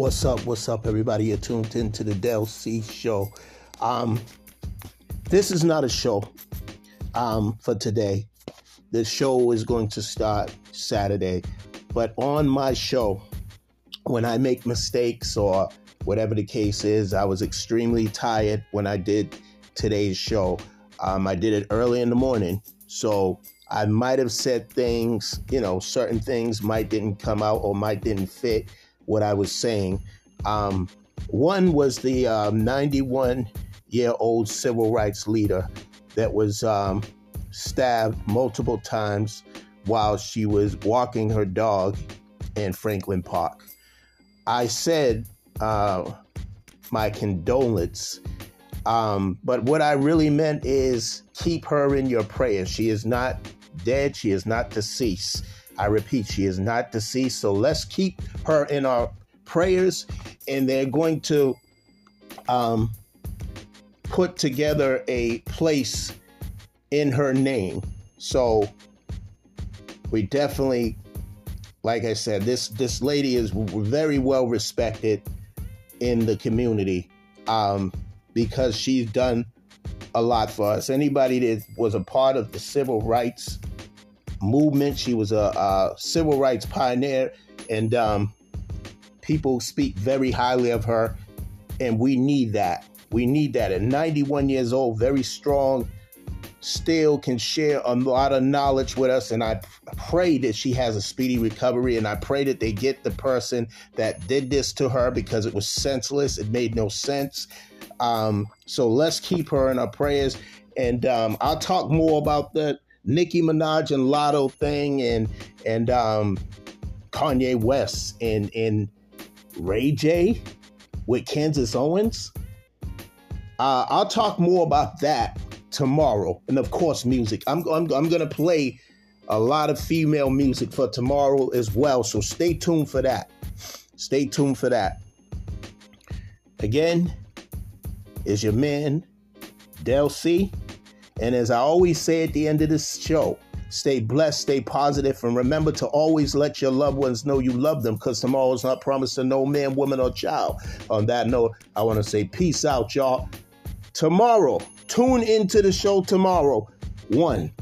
What's up? What's up, everybody? You're tuned into the Del C Show. Um, this is not a show um, for today. The show is going to start Saturday, but on my show, when I make mistakes or whatever the case is, I was extremely tired when I did today's show. Um, I did it early in the morning, so I might have said things, you know, certain things might didn't come out or might didn't fit what I was saying. Um, one was the 91 um, year old civil rights leader that was um, stabbed multiple times while she was walking her dog in Franklin Park. I said uh, my condolence, um, but what I really meant is keep her in your prayers. She is not dead, she is not deceased. I repeat, she is not deceased. So let's keep her in our prayers, and they're going to um, put together a place in her name. So we definitely, like I said, this this lady is very well respected in the community um, because she's done a lot for us. Anybody that was a part of the civil rights movement, she was a, a civil rights pioneer, and um, people speak very highly of her, and we need that. We need that. At 91 years old, very strong, still can share a lot of knowledge with us. And I pray that she has a speedy recovery. And I pray that they get the person that did this to her because it was senseless. It made no sense. Um, so let's keep her in our prayers. And um, I'll talk more about the Nicki Minaj and Latto thing and and um, Kanye West and and Ray J with Candace Owens. Uh, I'll talk more about that tomorrow, and of course, music. I'm I'm, I'm gonna play a lot of female music for tomorrow as well. So stay tuned for that. Stay tuned for that. Again, is your man Del C, and as I always say at the end of this show. Stay blessed, stay positive, and remember to always let your loved ones know you love them because tomorrow is not promised to no man, woman, or child. On that note, I want to say peace out, y'all. Tomorrow, tune into the show tomorrow. One,